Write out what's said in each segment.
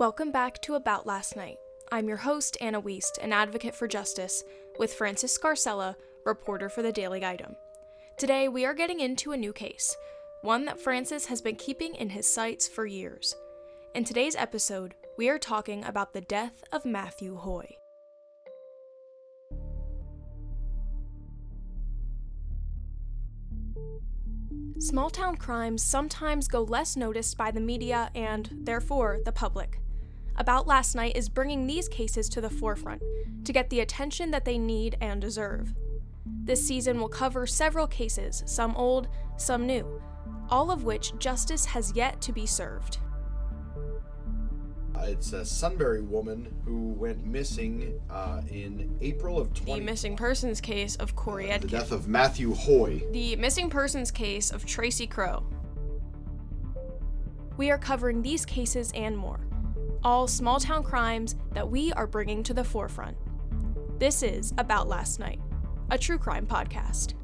Welcome back to About Last Night. I'm your host, Anna Wiest, an advocate for justice, with Francis Scarcella, reporter for the Daily Item. Today, we are getting into a new case, one that Francis has been keeping in his sights for years. In today's episode, we are talking about the death of Matthew Hoy. Small town crimes sometimes go less noticed by the media and, therefore, the public. About Last Night is bringing these cases to the forefront to get the attention that they need and deserve. This season will cover several cases, some old, some new, all of which justice has yet to be served. Uh, it's a Sunbury woman who went missing uh, in April of 20. The missing persons case of Corey the Edkin. death of Matthew Hoy. The missing persons case of Tracy Crow. We are covering these cases and more, all small town crimes that we are bringing to the forefront. This is About Last Night, a true crime podcast.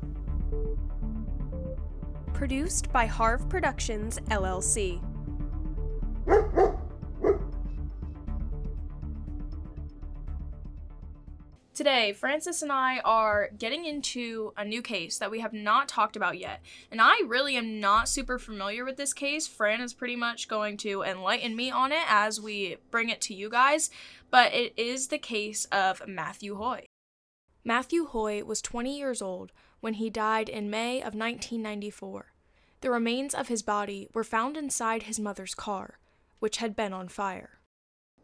Produced by Harv Productions, LLC. Today, Francis and I are getting into a new case that we have not talked about yet. And I really am not super familiar with this case. Fran is pretty much going to enlighten me on it as we bring it to you guys. But it is the case of Matthew Hoy. Matthew Hoy was 20 years old when he died in May of 1994. The remains of his body were found inside his mother's car, which had been on fire.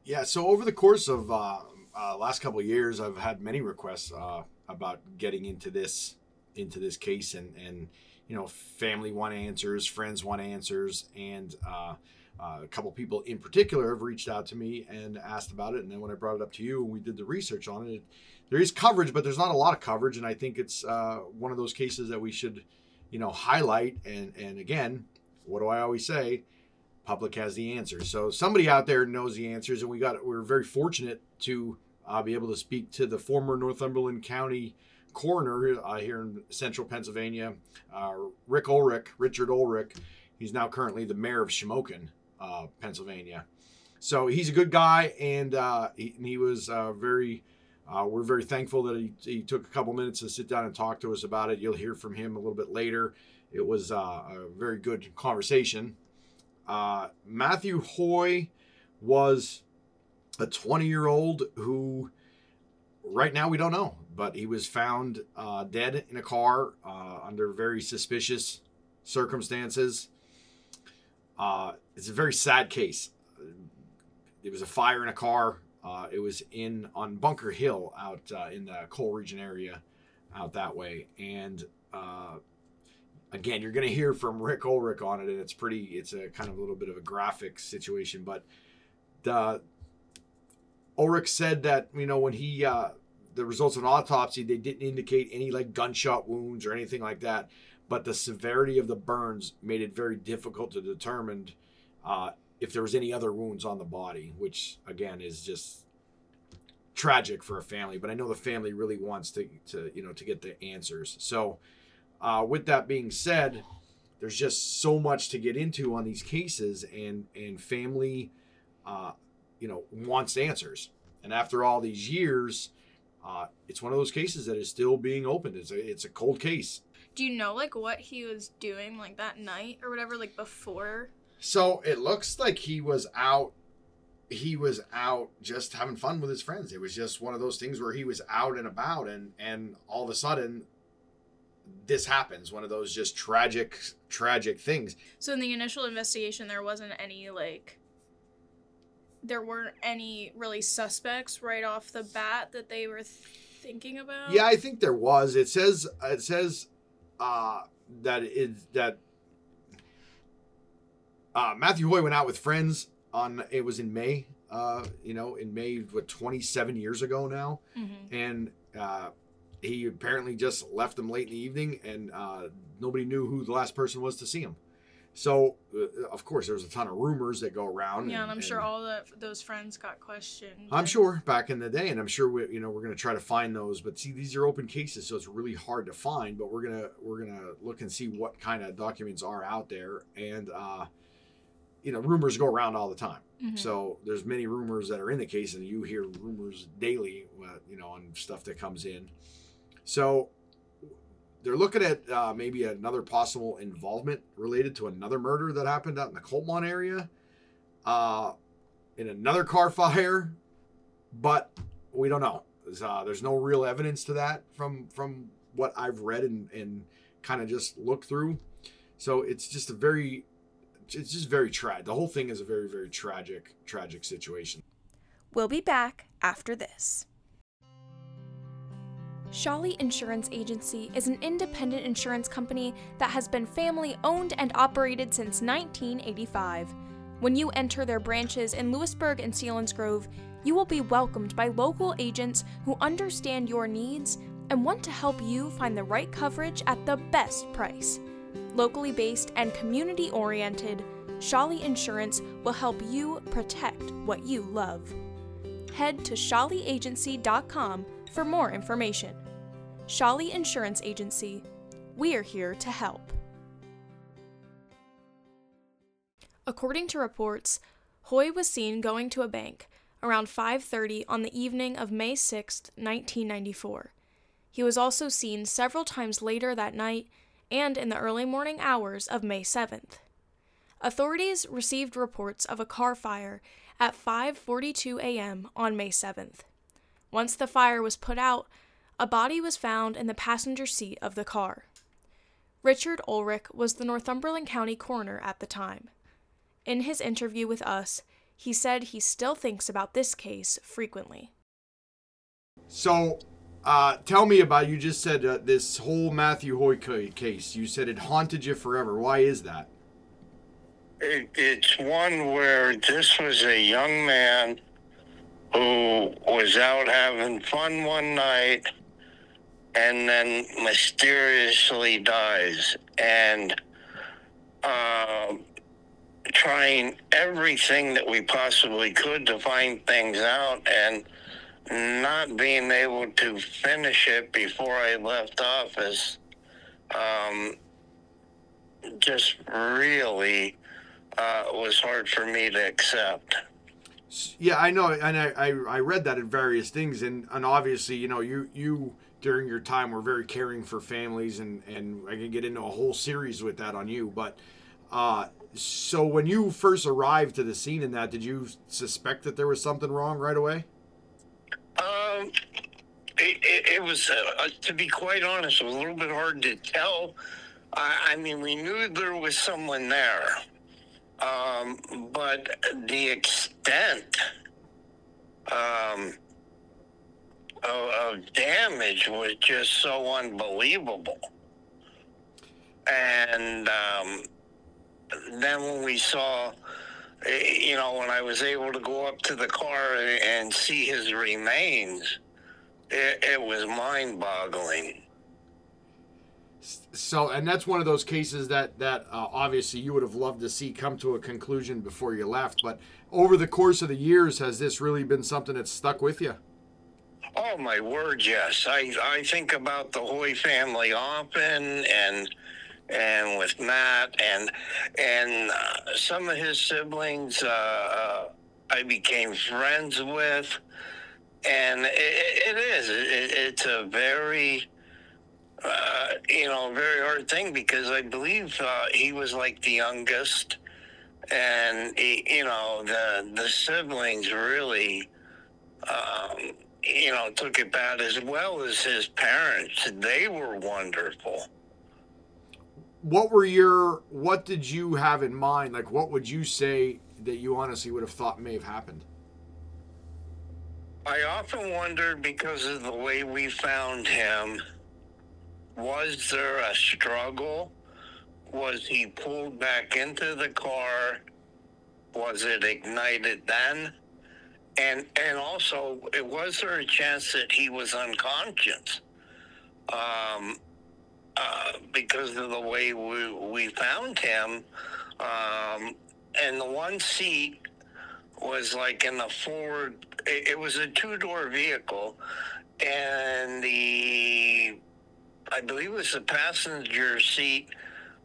Yeah, so over the course of uh, uh, last couple years, I've had many requests uh, about getting into this into this case, and and you know, family want answers, friends want answers, and uh, uh, a couple people in particular have reached out to me and asked about it. And then when I brought it up to you and we did the research on it, it there is coverage, but there's not a lot of coverage, and I think it's uh, one of those cases that we should, you know, highlight. And and again, what do I always say? Public has the answers. So somebody out there knows the answers, and we got we're very fortunate to uh, be able to speak to the former Northumberland County coroner uh, here in central Pennsylvania, uh, Rick Ulrich, Richard Ulrich. He's now currently the mayor of Shamokin, uh, Pennsylvania. So he's a good guy, and uh, he, he was uh, very. we're very thankful that he, he took a couple minutes to sit down and talk to us about it. You'll hear from him a little bit later. It was a very good conversation. Uh, Matthew Hoy was a 20 year old who, right now, we don't know, but he was found uh, dead in a car uh, under very suspicious circumstances. Uh, it's a very sad case. It was a fire in a car. Uh, it was in on Bunker Hill out uh, in the coal region area, out that way, and again, you're going to hear from Rick Ulrich on it, and it's pretty. It's a kind of a little bit of a graphic situation, but the Ulrich said that you know when he uh, the results of an autopsy they didn't indicate any like gunshot wounds or anything like that, but the severity of the burns made it very difficult to determine uh, if there was any other wounds on the body, which again is just tragic for a family. But I know the family really wants to to you know to get the answers. So uh, with that being said, there's just so much to get into on these cases, and and family, uh, you know, wants answers. And after all these years, uh, it's one of those cases that is still being opened. It's a it's a cold case. Do you know like what he was doing like that night or whatever, like before? So it looks like he was out. He was out just having fun with his friends. It was just one of those things where he was out and about, and and all of a sudden this happens one of those just tragic tragic things. So in the initial investigation there wasn't any like there weren't any really suspects right off the bat that they were thinking about? Yeah i think there was. It says it says uh that it that uh matthew hoy went out with friends on it was in may uh you know in may what 27 years ago now? Mm-hmm. and uh he apparently just left them late in the evening, and uh, nobody knew who the last person was to see him. So, uh, of course, there's a ton of rumors that go around. Yeah, and, and I'm and sure all the, those friends got questioned. I'm sure back in the day, and I'm sure we, you know we're going to try to find those. But see, these are open cases, so it's really hard to find. But we're gonna we're gonna look and see what kind of documents are out there, and uh, you know, rumors go around all the time. Mhm. So there's many rumors that are in the case, and you hear rumors daily, uh, you know, on stuff that comes in. So they're looking at uh, maybe another possible involvement related to another murder that happened out in the Kulpmont area, uh, in another car fire, but we don't know. There's, uh, there's no real evidence to that from from what I've read and, and kind of just looked through. So it's just a very, it's just very tragic. The whole thing is a very very tragic tragic situation. We'll be back after this. Shawley Insurance Agency is an independent insurance company that has been family owned and operated since 1985. When you enter their branches in Lewisburg and Selinsgrove, you will be welcomed by local agents who understand your needs and want to help you find the right coverage at the best price. Locally based and community oriented, Shawley Insurance will help you protect what you love. Head to shawleyagency.com for more information. Shawley Insurance Agency. We're here to help. According to reports, Hoy was seen going to a bank around 5:30 on the evening of May 6, 1994. He was also seen several times later that night and in the early morning hours of May 7th. Authorities received reports of a car fire at 5:42 a.m. on May 7th. Once the fire was put out, a body was found in the passenger seat of the car. Richard Ulrich was the Northumberland County coroner at the time. In his interview with us, he said he still thinks about this case frequently. So, uh, tell me about. You just said uh, this whole Matthew Hoy case. You said it haunted you forever. Why is that? It, it's one where this was a young man who was out having fun one night and then mysteriously dies and uh, trying everything that we possibly could to find things out and not being able to finish it before I left office um, just really uh, was hard for me to accept. Yeah, I know, and I, I, I read that in various things, and, and obviously, you know, you you during your time were very caring for families, and and I can get into a whole series with that on you, but uh, so when you first arrived to the scene in that, did you suspect that there was something wrong right away? Um, it, it, it was, uh, uh, to be quite honest, it was a little bit hard to tell. I, I mean, we knew there was someone there, um, but the extent um, of, of damage was just so unbelievable. And um, then when we saw you know, when I was able to go up to the car and, and see his remains, it, it was mind boggling. So, and that's one of those cases that that uh, obviously you would have loved to see come to a conclusion before you left. But over the course of the years, has this really been something that's stuck with you? Oh my word, yes. I, I think about the Hoy family often and and with Matt and and uh, some of his siblings uh, uh, I became friends with, and it, it is it, it's a very uh, you know very hard thing because I believe uh, he was like the youngest, and he, you know the the siblings really. Um, you know, took it bad as well as his parents. They were wonderful. What were your what did you have in mind? Like, what would you say that you honestly would have thought may have happened? I often wondered because of the way we found him, was there a struggle? Was he pulled back into the car? Was it ignited then? And and also, was there a chance that he was unconscious? Um, uh, because of the way we, we found him. Um, and the one seat was like in the forward, it, it was a two door vehicle. And the, I believe it was the passenger seat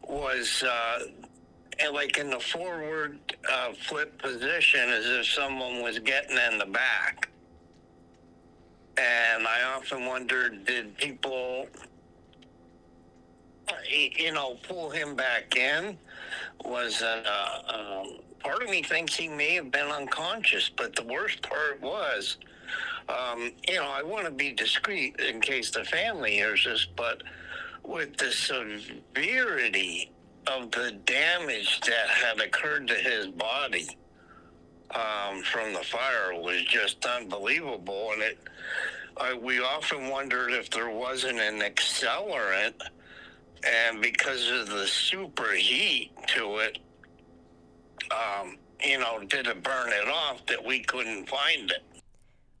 was uh, and like in the forward uh, flip position as if someone was getting in the back. And I often wondered, did people, you know, pull him back in? Was uh, um, part of me thinks he may have been unconscious, but the worst part was, um, you know, I want to be discreet in case the family hears this, but with the severity of the damage that had occurred to his body um, from the fire was just unbelievable, and it. I, we often wondered if there wasn't an accelerant, and because of the super heat to it, um, you know, did it burn it off that we couldn't find it.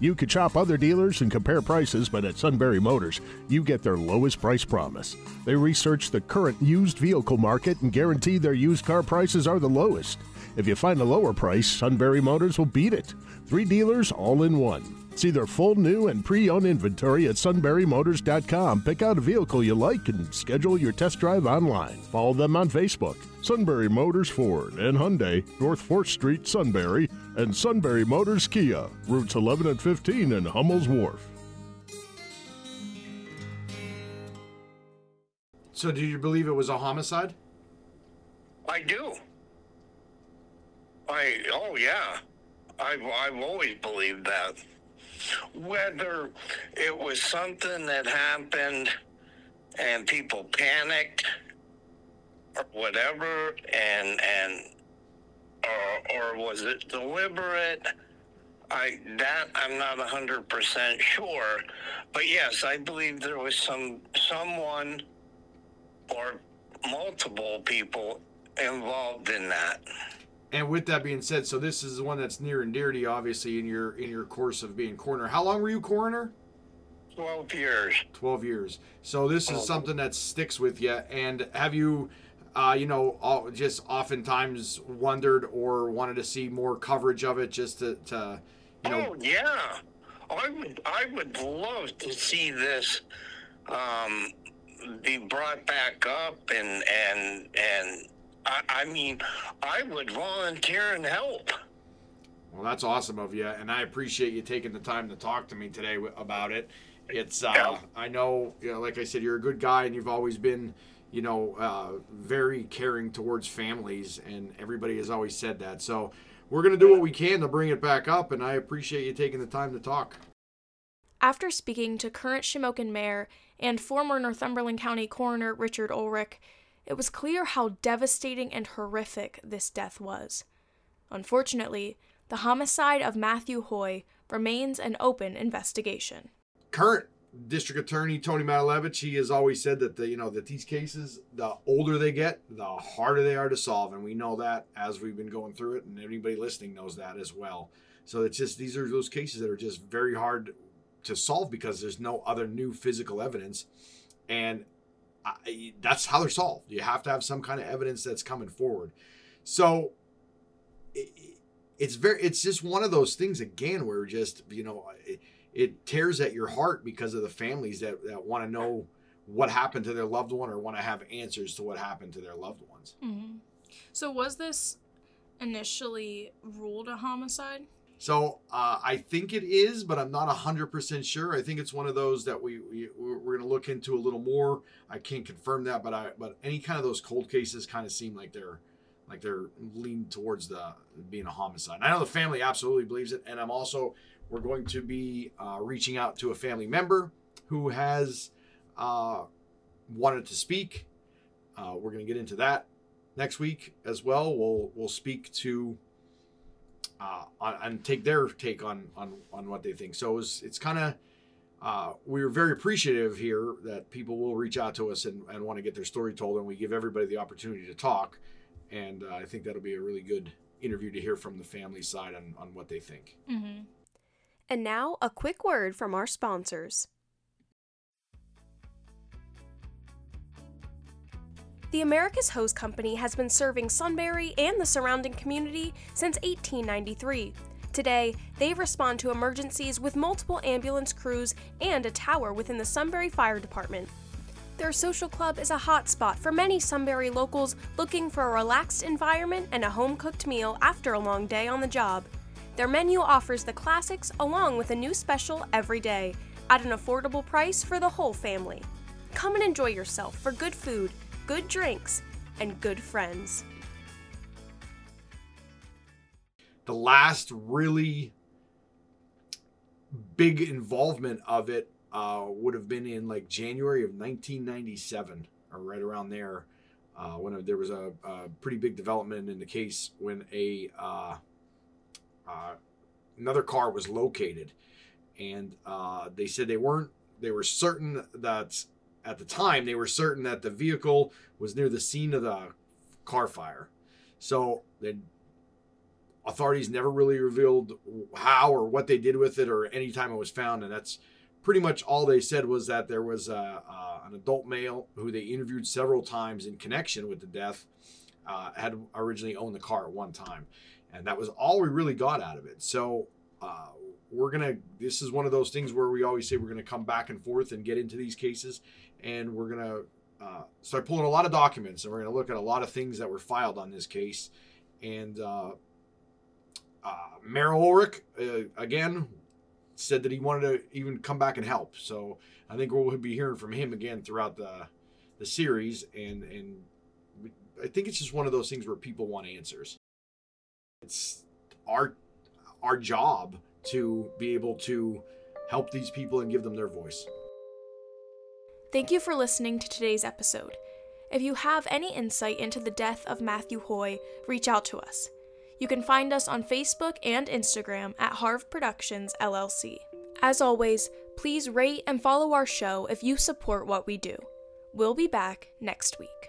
You could shop other dealers and compare prices, but at Sunbury Motors, you get their lowest price promise. They research the current used vehicle market and guarantee their used car prices are the lowest. If you find a lower price, Sunbury Motors will beat it. Three dealers all in one. See their full new and pre owned inventory at sunburymotors.com. Pick out a vehicle you like and schedule your test drive online. Follow them on Facebook. Sunbury Motors Ford and Hyundai, North 4th Street, Sunbury, and Sunbury Motors Kia, routes 11 and 15 in Hummel's Wharf. So, do you believe it was a homicide? I do. I oh yeah, I've I've always believed that. Whether it was something that happened and people panicked or whatever, and and or, or was it deliberate? I that I'm not hundred percent sure, but yes, I believe there was some someone or multiple people involved in that. And with that being said, so this is the one that's near and dear to you, obviously, in your in your course of being coroner. How long were you coroner? Twelve years. Twelve years. So this is something that sticks with you. And have you, uh, you know, all, just oftentimes wondered or wanted to see more coverage of it, just to, to you know? Oh yeah, I would I would love to see this um, be brought back up and and and I, I mean I would volunteer and help. Well, that's awesome of you, and I appreciate you taking the time to talk to me today about it. It's, uh, Yeah. I know, you know, like I said, you're a good guy, and you've always been, you know, uh, very caring towards families, and everybody has always said that. So we're gonna do what we can to bring it back up, and I appreciate you taking the time to talk. After speaking to current Shamokin mayor and former Northumberland County coroner Richard Ulrich, it was clear how devastating and horrific this death was. Unfortunately, the homicide of Matthew Hoy remains an open investigation. Current district attorney Tony Matulewicz, he has always said that the you know that these cases, the older they get, the harder they are to solve, and we know that as we've been going through it, and anybody listening knows that as well. So it's just these are those cases that are just very hard to solve because there's no other new physical evidence, and I, that's how they're solved. You have to have some kind of evidence that's coming forward. So it, it's very it's just one of those things again where just you know it, it tears at your heart because of the families that, that want to know what happened to their loved one or want to have answers to what happened to their loved ones. Mm-hmm. So, was this initially ruled a homicide? So uh, I think it is, but I'm not hundred percent sure. I think it's one of those that we, we we're going to look into a little more. I can't confirm that, but I but any kind of those cold cases kind of seem like they're like they're leaning towards the being a homicide. I know the family absolutely believes it, and I'm also we're going to be uh, reaching out to a family member who has uh, wanted to speak. Uh, we're going to get into that next week as well. We'll we'll speak to uh, and take their take on on on what they think. So it was, it's kind of uh, we were very appreciative here that people will reach out to us and, and want to get their story told, and we give everybody the opportunity to talk. And uh, I think that'll be a really good interview to hear from the family side on, on what they think. Mm-hmm. And now, a quick word from our sponsors. The America's Hose Company has been serving Sunbury and the surrounding community since 1893. Today, they respond to emergencies with multiple ambulance crews and a tower within the Sunbury Fire Department. Their social club is a hotspot for many Sunbury locals looking for a relaxed environment and a home cooked meal after a long day on the job. Their menu offers the classics along with a new special every day at an affordable price for the whole family. Come and enjoy yourself for good food, good drinks, and good friends. The last really big involvement of it uh, would have been in like January of 1997 or right around there uh, when there was a, a, pretty big development in the case when a uh, uh another car was located and uh, they said they weren't they were certain that at the time they were certain that the vehicle was near the scene of the car fire. So then authorities never really revealed how or what they did with it or any time it was found and that's pretty much all they said was that there was a, uh, an adult male who they interviewed several times in connection with the death uh, had originally owned the car at one time and that was all we really got out of it. So uh, we're gonna this is one of those things where we always say we're gonna come back and forth and get into these cases and we're gonna uh, start pulling a lot of documents and we're gonna look at a lot of things that were filed on this case and uh, uh, Mayor Ulrich, uh, again, said that he wanted to even come back and help. So I think we'll be hearing from him again throughout the the series, and and I think it's just one of those things where people want answers. It's our our job to be able to help these people and give them their voice. Thank you for listening to today's episode. If you have any insight into the death of Matthew Hoy, reach out to us. You can find us on Facebook and Instagram at Harv Productions LLC. As always, please rate and follow our show if you support what we do. We'll be back next week.